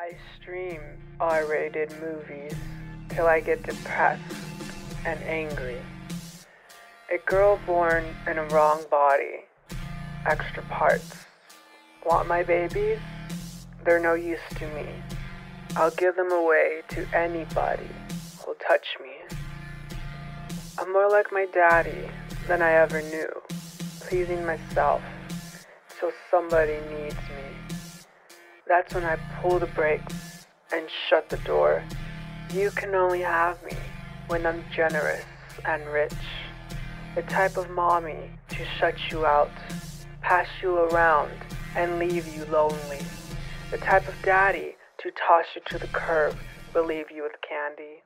I stream R rated movies till I get depressed and angry. A girl born in a wrong body, extra parts. Want my babies? They're no use to me. I'll give them away to anybody who'll touch me. I'm more like my daddy than I ever knew, pleasing myself till somebody needs me. That's when I pull the brakes and shut the door. You can only have me when I'm generous and rich. The type of mommy to shut you out, pass you around, and leave you lonely. The type of daddy to toss you to the curb, leave you with candy.